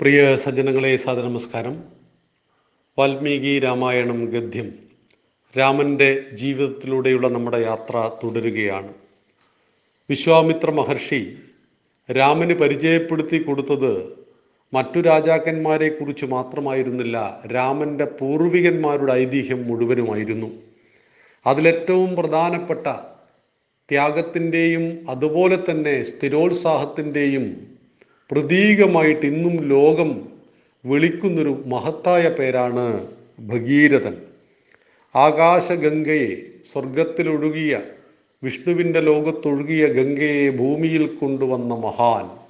പ്രിയ സജ്ജനങ്ങളെ സാദര നമസ്കാരം വാൽമീകി രാമായണം ഗദ്യം. രാമന്റെ ജീവിതത്തിലൂടെയുള്ള നമ്മുടെ യാത്ര തുടരുകയാണ്. വിശ്വാമിത്ര മഹർഷി രാമന് പരിചയപ്പെടുത്തി കൊടുത്തത് മറ്റു രാജാക്കന്മാരെ കുറിച്ച് മാത്രമായിരുന്നില്ല രാമന്റെ പൂർവികന്മാരുടെ ഐതിഹ്യം മുഴുവനുമായിരുന്നു. അതിലേറ്റവും പ്രധാനപ്പെട്ട ത്യാഗത്തിന്റെയും അതുപോലെ തന്നെ സ്ഥിരോത്സാഹത്തിന്റെയും പ്രതീകമായിട്ട് ഇന്നും ലോകം വിളിക്കുന്നൊരു മഹത്തായ പേരാണ് ഭഗീരഥൻ. ആകാശഗംഗയെ സ്വർഗത്തിലൊഴുകിയ വിഷ്ണുവിന്റെ ലോകത്തൊഴുകിയ ഗംഗയെ ഭൂമിയിൽ കൊണ്ടുവന്ന മഹാൻ.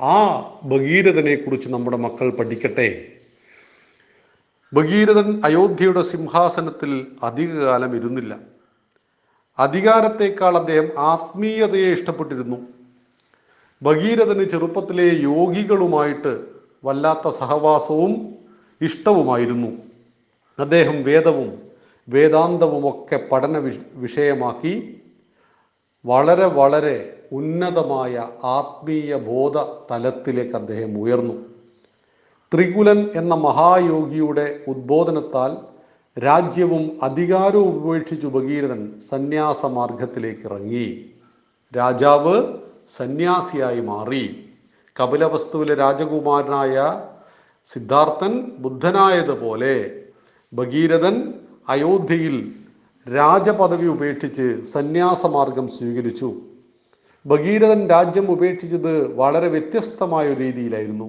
ആ ഭഗീരഥനെക്കുറിച്ച് നമ്മുടെ മക്കൾ പഠിക്കട്ടെ. ഭഗീരഥൻ അയോധ്യയുടെ സിംഹാസനത്തിൽ അധികകാലം ഇരുന്നില്ല. അധികാരത്തേക്കാൾ അദ്ദേഹം ആത്മീയതയെ ഇഷ്ടപ്പെട്ടിരുന്നു. ഭഗീരഥന് ചെറുപ്പത്തിലെ യോഗികളുമായിട്ട് വല്ലാത്ത സഹവാസവും ഇഷ്ടവുമായിരുന്നു. അദ്ദേഹം വേദവും വേദാന്തവുമൊക്കെ പഠന വിഷയമാക്കി വളരെ വളരെ ഉന്നതമായ ആത്മീയ ബോധ തലത്തിലേക്ക് അദ്ദേഹം ഉയർന്നു. ത്രികുലൻ എന്ന മഹായോഗിയുടെ ഉദ്ബോധനത്താൽ രാജ്യവും അധികാരവും ഉപേക്ഷിച്ചു ഭഗീരഥൻ സന്യാസ മാർഗത്തിലേക്ക് ഇറങ്ങി രാജാവ് സന്യാസിയായി മാറി. കപിലവസ്തുവിലെ രാജകുമാരനായ സിദ്ധാർത്ഥൻ ബുദ്ധനായതുപോലെ ഭഗീരഥൻ അയോധ്യയിൽ രാജപദവി ഉപേക്ഷിച്ച് സന്യാസമാർഗം സ്വീകരിച്ചു. ഭഗീരഥൻ രാജ്യം ഉപേക്ഷിച്ചത് വളരെ വ്യത്യസ്തമായ ഒരു രീതിയിലായിരുന്നു.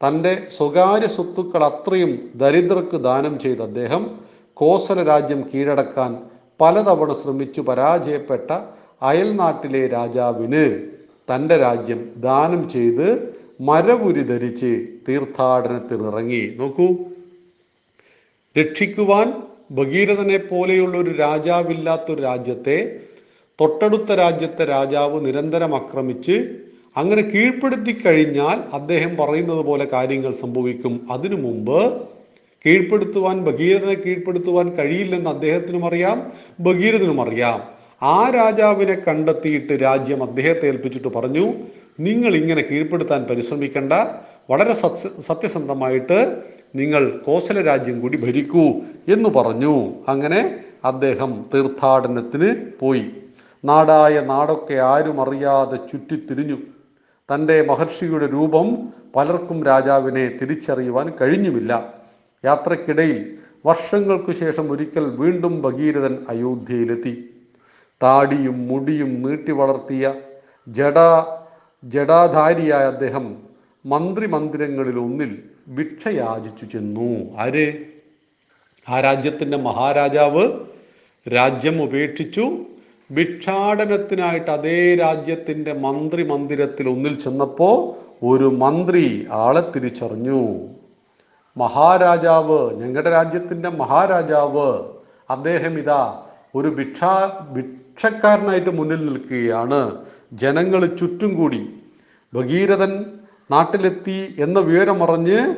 തന്റെ സ്വകാര്യ സ്വത്തുക്കൾ അത്രയും ദരിദ്രർക്ക് ദാനം ചെയ്ത അദ്ദേഹം കോസല രാജ്യം കീഴടക്കാൻ പലതവണ ശ്രമിച്ചു പരാജയപ്പെട്ട അയൽനാട്ടിലെ രാജാവിന് തന്റെ രാജ്യം ദാനം ചെയ്ത് മരപുരി ധരിച്ച് തീർത്ഥാടനത്തിൽ ഇറങ്ങി. നോക്കൂ. രക്ഷിക്കുവാൻ ഭഗീരഥനെ പോലെയുള്ള ഒരു രാജാവില്ലാത്തൊരു രാജ്യത്തെ തൊട്ടടുത്ത രാജ്യത്തെ രാജാവ് നിരന്തരം ആക്രമിച്ച് അങ്ങനെ കീഴ്പ്പെടുത്തി കഴിഞ്ഞാൽ അദ്ദേഹം പറയുന്നത് പോലെ കാര്യങ്ങൾ സംഭവിക്കും. അതിനു മുമ്പ് കീഴ്പ്പെടുത്തുവാൻ ഭഗീരഥനെ കീഴ്പ്പെടുത്തുവാൻ കഴിയില്ലെന്ന് അദ്ദേഹത്തിനും അറിയാം ഭഗീരഥനും അറിയാം. ആ രാജാവിനെ കണ്ടെത്തിയിട്ട് രാജ്യം അദ്ദേഹത്തെ ഏൽപ്പിച്ചിട്ട് പറഞ്ഞു നിങ്ങൾ ഇങ്ങനെ കീഴ്പ്പെടുത്താൻ പരിശ്രമിക്കേണ്ട. വളരെ സത്യ സത്യസന്ധമായിട്ട് നിങ്ങൾ കോസല രാജ്യം കൂടി ഭരിക്കൂ എന്ന് പറഞ്ഞു. അങ്ങനെ അദ്ദേഹം തീർത്ഥാടനത്തിന് പോയി. നാടായ നാടൊക്കെ ആരും അറിയാതെ ചുറ്റിത്തിരിഞ്ഞു. തന്റെ മഹർഷിയുടെ രൂപം പലർക്കും രാജാവിനെ തിരിച്ചറിയുവാൻ കഴിഞ്ഞുമില്ല. യാത്രക്കിടയിൽ വർഷങ്ങൾക്കു ശേഷം ഒരിക്കൽ വീണ്ടും ഭഗീരഥൻ അയോധ്യയിലെത്തി. താടിയും മുടിയും നീട്ടി വളർത്തിയ ജഡാ ജഡാധാരിയായ അദ്ദേഹം മന്ത്രി മന്ദിരങ്ങളിൽ ഒന്നിൽ ഭിക്ഷയാചിച്ചു ചെന്നു. ആര്? ആ രാജ്യത്തിന്റെ മഹാരാജാവ് രാജ്യം ഉപേക്ഷിച്ചു. ഭിക്ഷാടനത്തിനായിട്ട് അതേ രാജ്യത്തിന്റെ മന്ത്രി മന്ദിരത്തിൽ ഒന്നിൽ ചെന്നപ്പോൾ ഒരു മന്ത്രി ആളെ തിരിച്ചറിഞ്ഞു. മഹാരാജാവ് ഞങ്ങളുടെ രാജ്യത്തിന്റെ മഹാരാജാവ് അദ്ദേഹം ഇതാ ഒരു ഭിക്ഷാ ഭിക്ഷക്കാരനായിട്ട് മുന്നിൽ നിൽക്കുകയാണ്. ജനങ്ങൾ ചുറ്റും കൂടി ഭഗീരഥൻ നാട്ടിലെത്തി എന്ന വിവരമറിഞ്ഞ്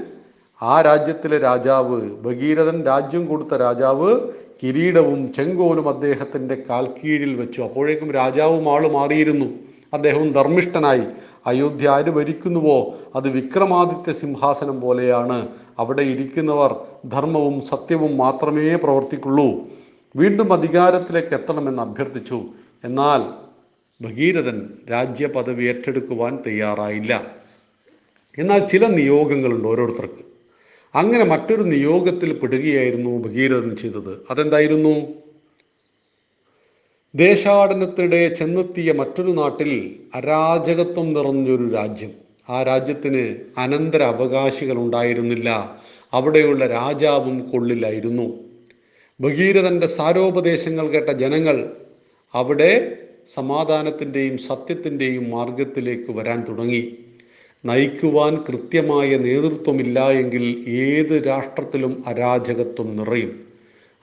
ആ രാജ്യത്തിലെ രാജാവ് ഭഗീരഥൻ രാജ്യം കൊടുത്ത രാജാവ് കിരീടവും ചെങ്കോലും അദ്ദേഹത്തിന്റെ കാൽക്കീഴിൽ വെച്ചു. അപ്പോഴേക്കും രാജാവും ആൾ മാറിയിരുന്നു. അദ്ദേഹവും ധർമ്മിഷ്ഠനായി. അയോധ്യ ആര് ഭരിക്കുന്നുവോ? അത് വിക്രമാദിത്യ സിംഹാസനം പോലെയാണ്. അവിടെ ഇരിക്കുന്നവർ ധർമ്മവും സത്യവും മാത്രമേ പ്രവർത്തിക്കുള്ളൂ. വീണ്ടും അധികാരത്തിലേക്ക് എത്തണമെന്ന് അഭ്യർത്ഥിച്ചു. എന്നാൽ ഭഗീരഥൻ രാജ്യപദവി ഏറ്റെടുക്കുവാൻ തയ്യാറായില്ല. എന്നാൽ ചില നിയോഗങ്ങളുണ്ട് ഓരോരുത്തർക്ക്. അങ്ങനെ മറ്റൊരു നിയോഗത്തിൽ പെടുകയായിരുന്നു ഭഗീരഥൻ ചെയ്തത്. അതെന്തായിരുന്നു? ദേശാടനത്തിനിടെ ചെന്നെത്തിയ മറ്റൊരു നാട്ടിൽ അരാജകത്വം നിറഞ്ഞൊരു രാജ്യം. ആ രാജ്യത്തിന് അനന്തര അവകാശികൾ ഉണ്ടായിരുന്നില്ല അവിടെയുള്ള രാജാവും കൊള്ളില്ലായിരുന്നു ഭഗീരഥന്റെ സാരോപദേശങ്ങൾ കേട്ട ജനങ്ങൾ അവിടെ സമാധാനത്തിന്റെയും സത്യത്തിന്റെയും മാർഗത്തിലേക്ക് വരാൻ തുടങ്ങി. നയിക്കുവാൻ കൃത്യമായ നേതൃത്വമില്ല എങ്കിൽ ഏത് രാഷ്ട്രത്തിലും അരാജകത്വം നിറയും.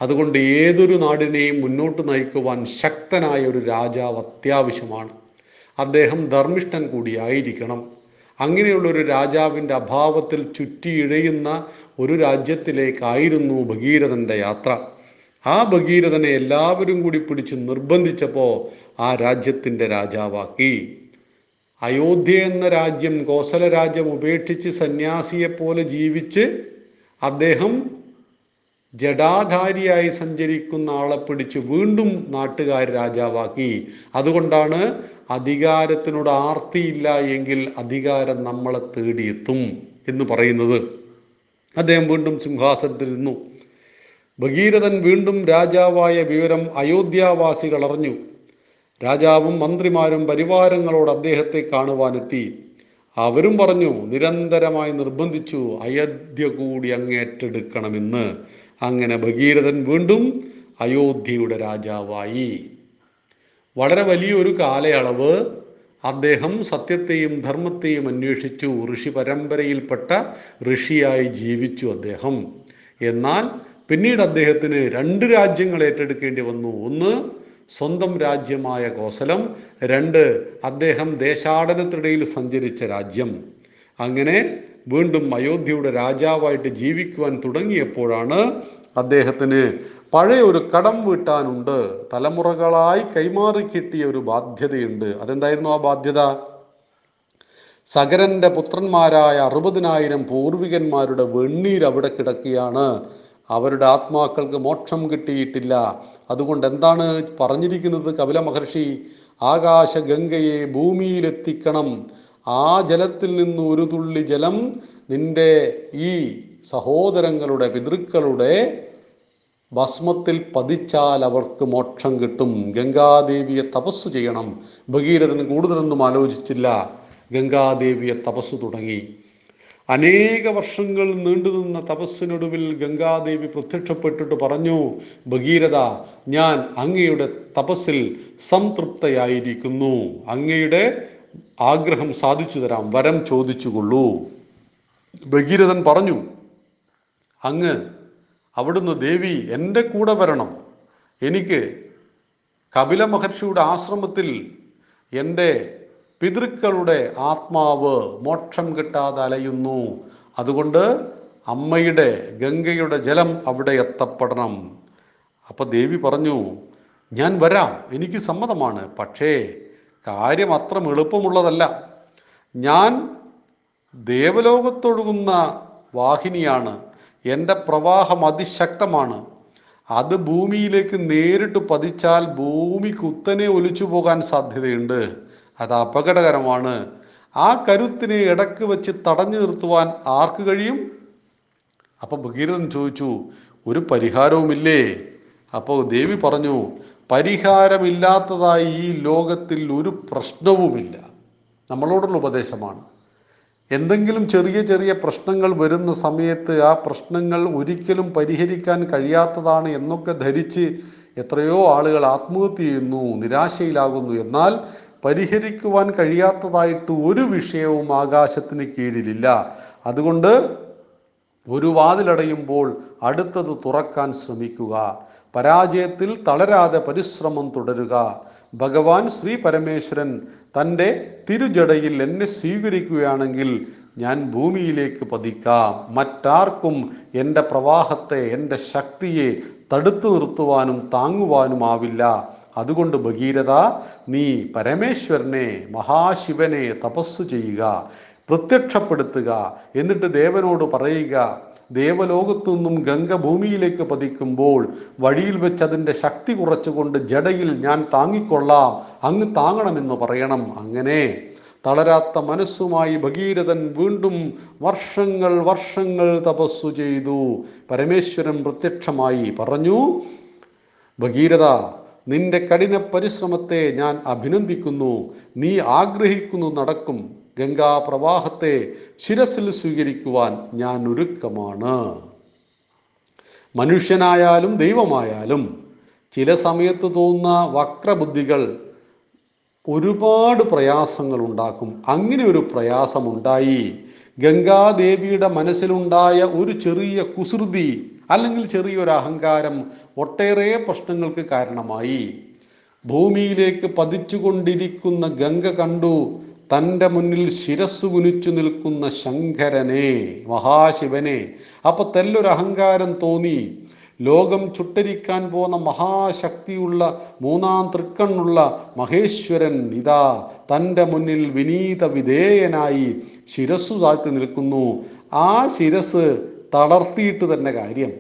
അതുകൊണ്ട് ഏതൊരു നാടിനെയും മുന്നോട്ട് നയിക്കുവാൻ ശക്തനായ ഒരു രാജാവ് അത്യാവശ്യമാണ്. അദ്ദേഹം ധർമ്മിഷ്ഠൻ കൂടിയായിരിക്കണം. അങ്ങനെയുള്ള ഒരു രാജാവിന്റെ അഭാവത്തിൽ ചുറ്റിയിഴയുന്ന ഒരു രാജ്യത്തിലേക്കായിരുന്നു ഭഗീരഥന്റെ യാത്ര. ആ ഭഗീരഥനെ എല്ലാവരും കൂടി പിടിച്ച് നിർബന്ധിച്ചപ്പോൾ ആ രാജ്യത്തിന്റെ രാജാവാക്കി. അയോധ്യ എന്ന രാജ്യം കോസല രാജ്യം ഉപേക്ഷിച്ച് സന്യാസിയെപ്പോലെ ജീവിച്ച് അദ്ദേഹം ജഡാധാരിയായി സഞ്ചരിക്കുന്ന ആളെ പിടിച്ച് വീണ്ടും നാട്ടുകാർ രാജാവാക്കി. അതുകൊണ്ടാണ് അധികാരത്തിനോട് ആർത്തിയില്ല എങ്കിൽ അധികാരം നമ്മളെ തേടിയെത്തും എന്ന് പറയുന്നത്. അദ്ദേഹം വീണ്ടും സിംഹാസനത്തിലിരുന്നു ഭഗീരഥൻ വീണ്ടും രാജാവായ വിവരം അയോധ്യാവാസികൾ അറിഞ്ഞു. രാജാവും മന്ത്രിമാരും പരിവാരങ്ങളോട് അദ്ദേഹത്തെ കാണുവാനെത്തി. അവരും പറഞ്ഞു നിരന്തരമായി നിർബന്ധിച്ചു അയോധ്യ കൂടി അങ്ങേറ്റെടുക്കണമെന്ന് അങ്ങനെ ഭഗീരഥൻ വീണ്ടും അയോധ്യയുടെ രാജാവായി. വളരെ വലിയൊരു കാലയളവ് അദ്ദേഹം സത്യത്തെയും ധർമ്മത്തെയും അന്വേഷിച്ചു. ഋഷി പരമ്പരയിൽപ്പെട്ട ഋഷിയായി ജീവിച്ചു അദ്ദേഹം. എന്നാൽ പിന്നീട് അദ്ദേഹത്തിന് രണ്ട് രാജ്യങ്ങൾ ഏറ്റെടുക്കേണ്ടി വന്നു. ഒന്ന് സ്വന്തം രാജ്യമായ കോസലം രണ്ട് അദ്ദേഹം ദേശാടനത്തിനിടയിൽ സഞ്ചരിച്ച രാജ്യം. അങ്ങനെ വീണ്ടും അയോധ്യയുടെ രാജാവായിട്ട് ജീവിക്കുവാൻ തുടങ്ങിയപ്പോഴാണ് അദ്ദേഹത്തിന് പഴയ ഒരു കടം വീട്ടാനുണ്ട്. തലമുറകളായി കൈമാറി കിട്ടിയ ഒരു ബാധ്യതയുണ്ട്. അതെന്തായിരുന്നു ആ ബാധ്യത? സകരന്റെ പുത്രന്മാരായ അറുപതിനായിരം പൂർവികന്മാരുടെ വെണ്ണീർ അവിടെ കിടക്കുകയാണ്. അവരുടെ ആത്മാക്കൾക്ക് മോക്ഷം കിട്ടിയിട്ടില്ല. അതുകൊണ്ട് എന്താണ് പറഞ്ഞിരിക്കുന്നത് കപില മഹർഷി? ആകാശഗംഗയെ ഭൂമിയിലെത്തിക്കണം. ആ ജലത്തിൽ നിന്ന് ഒരു തുള്ളി ജലം നിന്റെ ഈ സഹോദരങ്ങളുടെ പിതൃക്കളുടെ ഭസ്മത്തിൽ പതിച്ചാൽ അവർക്ക് മോക്ഷം കിട്ടും. ഗംഗാദേവിയെ തപസ് ചെയ്യണം. ഭഗീരഥൻ കൂടുതലൊന്നും ആലോചിച്ചില്ല. ഗംഗാദേവിയെ തപസ് തുടങ്ങി. അനേക വർഷങ്ങൾ നീണ്ടുനിന്ന തപസ്സിനൊടുവിൽ ഗംഗാദേവി പ്രത്യക്ഷപ്പെട്ടിട്ട് പറഞ്ഞു ഭഗീരഥ ഞാൻ അങ്ങയുടെ തപസ്സിൽ സംതൃപ്തയായിരിക്കുന്നു. അങ്ങയുടെ ആഗ്രഹം സാധിച്ചു തരാം. വരം ചോദിച്ചുകൊള്ളൂ. ഭഗീരഥൻ പറഞ്ഞു അങ്ങ് അവിടുന്ന് ദേവി എന്റെ കൂടെ വരണം. എനിക്ക് കപില മഹർഷിയുടെ ആശ്രമത്തിൽ എന്റെ പിതൃക്കളുടെ ആത്മാവ് മോക്ഷം കിട്ടാതെ അലയുന്നു. അതുകൊണ്ട് അമ്മയുടെ ഗംഗയുടെ ജലം അവിടെ എത്തപ്പെടണം. അപ്പൊ ദേവി പറഞ്ഞു ഞാൻ വരാം. എനിക്ക് സമ്മതമാണ്. പക്ഷേ കാര്യം അത്ര എളുപ്പമുള്ളതല്ല. ഞാൻ ദേവലോകത്തൊഴുകുന്ന വാഹിനിയാണ്. എന്റെ പ്രവാഹം അതിശക്തമാണ്. അത് ഭൂമിയിലേക്ക് നേരിട്ട് പതിച്ചാൽ ഭൂമി കുത്തനെ ഒലിച്ചു പോകാൻ സാധ്യതയുണ്ട്. അത് അപകടകരമാണ്. ആ കരുത്തിനെ ഇടയ്ക്ക് വെച്ച് തടഞ്ഞു നിർത്തുവാൻ ആർക്ക് കഴിയും? അപ്പൊ ഭഗീരഥൻ ചോദിച്ചു ഒരു പരിഹാരവുമില്ലേ? അപ്പോൾ ദേവി പറഞ്ഞു പരിഹാരമില്ലാത്തതായി ഈ ലോകത്തിൽ ഒരു പ്രശ്നവുമില്ല. നമ്മളോടുള്ള ഉപദേശമാണ്. എന്തെങ്കിലും ചെറിയ ചെറിയ പ്രശ്നങ്ങൾ വരുന്ന സമയത്ത് ആ പ്രശ്നങ്ങൾ ഒരിക്കലും പരിഹരിക്കാൻ കഴിയാത്തതാണ് എന്നൊക്കെ ധരിച്ച് എത്രയോ ആളുകൾ ആത്മഹത്യ ചെയ്യുന്നു നിരാശയിലാകുന്നു. എന്നാൽ പരിഹരിക്കുവാൻ കഴിയാത്തതായിട്ട് ഒരു വിഷയവും ആകാശത്തിന് കീഴിലില്ല. അതുകൊണ്ട് ഒരു വാതിലടയുമ്പോൾ അടുത്തത് തുറക്കാൻ ശ്രമിക്കുക. പരാജയത്തിൽ തളരാതെ പരിശ്രമം തുടരുക. ഭഗവാൻ ശ്രീ പരമേശ്വരൻ തന്റെ തിരുജടയിൽ എന്നെ സ്വീകരിക്കുകയാണെങ്കിൽ ഞാൻ ഭൂമിയിലേക്ക് പതിക്കാം. മറ്റാർക്കും എന്റെ പ്രവാഹത്തെ എന്റെ ശക്തിയെ തടുത്തു നിർത്തുവാനും താങ്ങുവാനുമാവില്ല. അതുകൊണ്ട് ഭഗീരഥ നീ പരമേശ്വരനെ മഹാശിവനെ തപസ്സു ചെയ്യുക പ്രത്യക്ഷപ്പെടുത്തുക എന്നിട്ട് ദേവനോട് പറയുക ദേവലോകത്തു നിന്നും ഗംഗ ഭൂമിയിലേക്ക് പതിക്കുമ്പോൾ വഴിയിൽ വെച്ച് അതിന്റെ ശക്തി കുറച്ചുകൊണ്ട് ജടയിൽ ഞാൻ താങ്ങിക്കൊള്ളാം അങ്ങ് താങ്ങണമെന്ന് പറയണം. അങ്ങനെ തളരാത്ത മനസ്സുമായി ഭഗീരഥൻ വീണ്ടും വർഷങ്ങൾ വർഷങ്ങൾ തപസ്സു ചെയ്തു. പരമേശ്വരൻ പ്രത്യക്ഷമായി പറഞ്ഞു ഭഗീരഥ നിന്റെ കഠിന പരിശ്രമത്തെ ഞാൻ അഭിനന്ദിക്കുന്നു. നീ ആഗ്രഹിക്കുന്നു നടക്കും. ഗംഗാപ്രവാഹത്തെ ശിരസിൽ സ്വീകരിക്കുവാൻ ഞാൻ ഒരുക്കമാണ്. മനുഷ്യനായാലും ദൈവമായാലും ചില സമയത്ത് തോന്നുന്ന വക്രബുദ്ധികൾ ഒരുപാട് പ്രയാസങ്ങൾ ഉണ്ടാക്കും. അങ്ങനെ ഒരു പ്രയാസമുണ്ടായി. ഗംഗാദേവിയുടെ മനസ്സിലുണ്ടായ ഒരു ചെറിയ കുസൃതി അല്ലെങ്കിൽ ചെറിയൊരു അഹങ്കാരം ഒട്ടേറെ പ്രശ്നങ്ങൾക്ക് കാരണമായി. ഭൂമിയിലേക്ക് പതിച്ചുകൊണ്ടിരിക്കുന്ന ഗംഗ കണ്ടു തന്റെ മുന്നിൽ ശിരസ് കുനിച്ചു നിൽക്കുന്ന ശങ്കരനെ മഹാശിവനെ. അപ്പൊ തെല്ലൊരു അഹങ്കാരം തോന്നി. ലോകം ചുട്ടരിക്കാൻ പോകുന്ന മഹാശക്തിയുള്ള മൂന്നാം തൃക്കണ്ണുള്ള മഹേശ്വരൻ ഇതാ തന്റെ മുന്നിൽ വിനീത വിധേയനായി ശിരസ്സു താഴ്ത്തി നിൽക്കുന്നു. ആ ശിരസ് തളർത്തിയിട്ട് തന്നെ കാര്യം.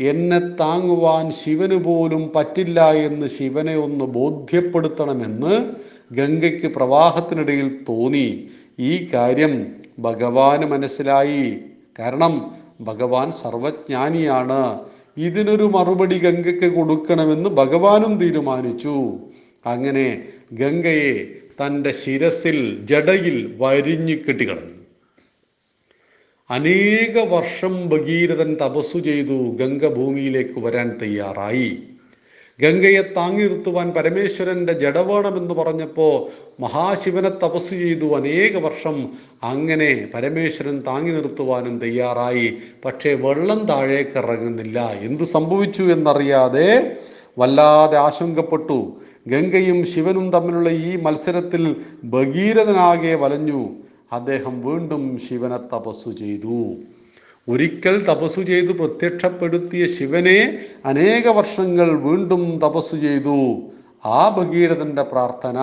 എന്നെ താങ്ങുവാൻ ശിവന് പോലും പറ്റില്ല എന്ന് ശിവനെ ഒന്ന് ബോധ്യപ്പെടുത്തണമെന്ന് ഗംഗയ്ക്ക് പ്രവാഹത്തിനിടയിൽ തോന്നി. ഈ കാര്യം ഭഗവാന് മനസ്സിലായി. കാരണം ഭഗവാൻ സർവജ്ഞാനിയാണ്. ഇതിനൊരു മറുപടി ഗംഗയ്ക്ക് കൊടുക്കണമെന്ന് ഭഗവാനും തീരുമാനിച്ചു. അങ്ങനെ ഗംഗയെ തന്റെ ശിരസിൽ ജടയിൽ വരിഞ്ഞു കെട്ടിക്കിടന്നു അനേക വർഷം ഭഗീരഥൻ തപസ്സു ചെയ്തു ഗംഗ ഭൂമിയിലേക്ക് വരാൻ തയ്യാറായി. ഗംഗയെ താങ്ങി നിർത്തുവാൻ പരമേശ്വരന്റെ ജട വേണമെന്ന് പറഞ്ഞപ്പോൾ മഹാശിവനെ തപസ് ചെയ്തു അനേക വർഷം അങ്ങനെ പരമേശ്വരൻ താങ്ങി നിർത്തുവാനും തയ്യാറായി. പക്ഷേ വെള്ളം താഴേക്ക് ഇറങ്ങുന്നില്ല. എന്തു സംഭവിച്ചു എന്നറിയാതെ വല്ലാതെ ആശങ്കപ്പെട്ടു. ഗംഗയും ശിവനും തമ്മിലുള്ള ഈ മത്സരത്തിൽ ഭഗീരഥനാകെ വലഞ്ഞു. അദ്ദേഹം വീണ്ടും ശിവനെ തപസ്സു ചെയ്തു. ഒരിക്കൽ തപസ്സു ചെയ്തു പ്രത്യക്ഷപ്പെടുത്തിയ ശിവനെ അനേക വർഷങ്ങൾ വീണ്ടും തപസ്സു ചെയ്തു. ആ ഭഗീരഥന്റെ പ്രാർത്ഥന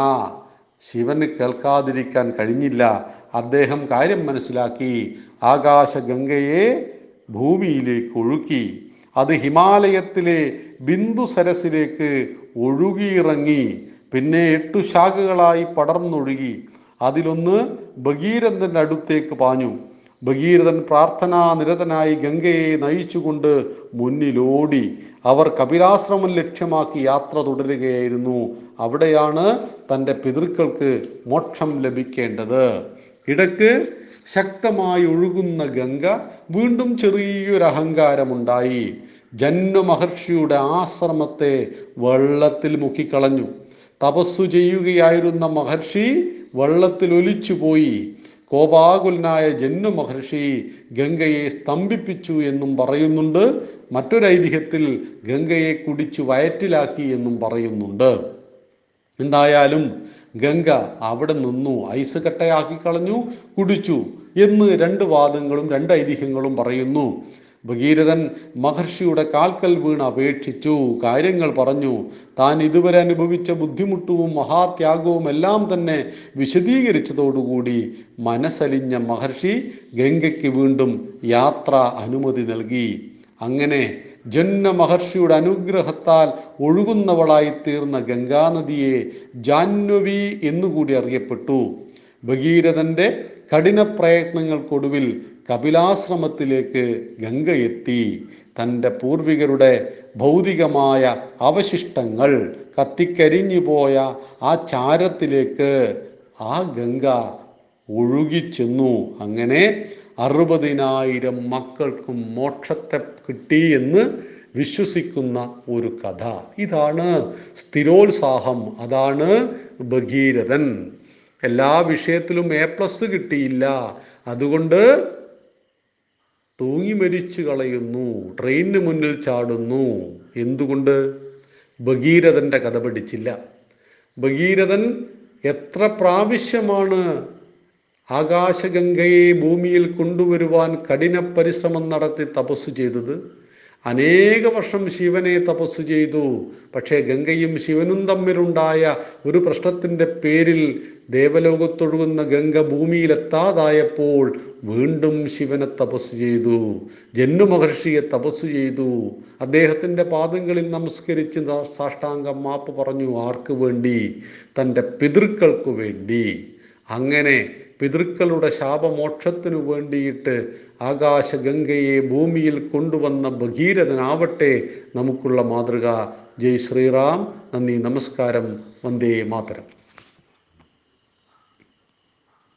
ശിവന് കേൾക്കാതിരിക്കാൻ കഴിഞ്ഞില്ല. അദ്ദേഹം കാര്യം മനസ്സിലാക്കി. ആകാശഗംഗയെ ഭൂമിയിലേക്ക് ഒഴുക്കി. അത് ഹിമാലയത്തിലെ ബിന്ദു സരസിലേക്ക് ഒഴുകിയിറങ്ങി. പിന്നെ എട്ടു ശാഖകളായി പടർന്നൊഴുകി. അതിലൊന്ന് ഭഗീരഥന്റെ അടുത്തേക്ക് പാഞ്ഞു. ഭഗീരഥൻ പ്രാർത്ഥനാ നിരതനായി ഗംഗയെ നയിച്ചുകൊണ്ട് മുന്നിലോടി. അവർ കപിലാശ്രമം ലക്ഷ്യമാക്കി യാത്ര തുടരുകയായിരുന്നു. അവിടെയാണ് തന്റെ പിതൃക്കൾക്ക് മോക്ഷം ലഭിക്കേണ്ടത്. ഇടയ്ക്ക് ശക്തമായി ഒഴുകുന്ന ഗംഗ വീണ്ടും ചെറിയൊരു അഹങ്കാരമുണ്ടായി. ജന്മ മഹർഷിയുടെ ആശ്രമത്തെ വെള്ളത്തിൽ മുക്കിക്കളഞ്ഞു. തപസ്സു ചെയ്യുകയായിരുന്ന മഹർഷി വെള്ളത്തിൽ ഒലിച്ചുപോയി കോപാകുലനായ ജന്മ മഹർഷി ഗംഗയെ സ്തംഭിപ്പിച്ചു എന്നും പറയുന്നുണ്ട്. മറ്റൊരൈതിഹ്യത്തിൽ ഗംഗയെ കുടിച്ചു വയറ്റിലാക്കി എന്നും പറയുന്നുണ്ട്. എന്തായാലും ഗംഗ അവിടെ നിന്നു ഐസ് കട്ടയാക്കി കളഞ്ഞു കുടിച്ചു എന്ന് രണ്ട് വാദങ്ങളും രണ്ട് ഐതിഹ്യങ്ങളും പറയുന്നു. ഭഗീരഥൻ മഹർഷിയുടെ കാൽക്കൽ വീണ് അപേക്ഷിച്ചു. കാര്യങ്ങൾ പറഞ്ഞു. താൻ ഇതുവരെ അനുഭവിച്ച ബുദ്ധിമുട്ടും മഹാത്യാഗവും എല്ലാം തന്നെ വിശദീകരിച്ചതോടുകൂടി മനസ്സലിഞ്ഞ മഹർഷി ഗംഗയ്ക്ക് വീണ്ടും യാത്ര അനുമതി നൽകി. അങ്ങനെ ജന്മ മഹർഷിയുടെ അനുഗ്രഹത്താൽ ഒഴുകുന്നവളായി തീർന്ന ഗംഗാനദിയെ ജാഹ്നവി എന്നുകൂടി അറിയപ്പെട്ടു. ഭഗീരഥന്റെ കഠിന പ്രയത്നങ്ങൾക്കൊടുവിൽ കപിലാശ്രമത്തിലേക്ക് ഗംഗ എത്തി തന്റെ പൂർവികരുടെ ഭൗതികമായ അവശിഷ്ടങ്ങൾ കത്തിക്കരിഞ്ഞു പോയ ആ ചാരത്തിലേക്ക് ആ ഗംഗ ഒഴുകിച്ചെന്നു. അങ്ങനെ അറുപതിനായിരം മക്കൾക്കും മോക്ഷത്തെ കിട്ടി എന്ന് വിശ്വസിക്കുന്ന ഒരു കഥ. ഇതാണ് സ്ഥിരോത്സാഹം അതാണ് ഭഗീരഥൻ. എല്ലാ വിഷയത്തിലും എ പ്ലസ് കിട്ടിയില്ല. അതുകൊണ്ട് തൂങ്ങി മരിച്ചു കളയുന്നു ട്രെയിനിന് മുന്നിൽ ചാടുന്നു. എന്തുകൊണ്ട്? ഭഗീരഥന്റെ കഥ പഠിച്ചില്ല. ഭഗീരഥൻ എത്ര പ്രാവശ്യമാണ് ആകാശഗംഗയെ ഭൂമിയിൽ കൊണ്ടുവരുവാൻ കഠിന പരിശ്രമം നടത്തി തപസ് ചെയ്തത്? അനേക വർഷം ശിവനെ തപസ് ചെയ്തു. പക്ഷേ ഗംഗയും ശിവനും തമ്മിലുണ്ടായ ഒരു പ്രശ്നത്തിന്റെ പേരിൽ ദേവലോകത്തൊഴുകുന്ന ഗംഗ ഭൂമിയിലെത്താതായപ്പോൾ വീണ്ടും ശിവനെ തപസ് ചെയ്തു. ജന്നു മഹർഷിയെ തപസ് ചെയ്തു. അദ്ദേഹത്തിന്റെ പാദങ്ങളിൽ നമസ്കരിച്ച് സാഷ്ടാംഗം മാപ്പ് പറഞ്ഞു ആർക്ക് വേണ്ടി? തന്റെ പിതൃക്കൾക്ക് വേണ്ടി. അങ്ങനെ പിതൃക്കളുടെ ശാപമോക്ഷത്തിനു വേണ്ടിയിട്ട് ആകാശഗംഗയെ ഭൂമിയിൽ കൊണ്ടുവന്ന ഭഗീരഥനാവട്ടെ നമുക്കുള്ള മാതൃക. ജയ് ശ്രീറാം. നന്ദി നമസ്കാരം. വന്ദേ മാതരം.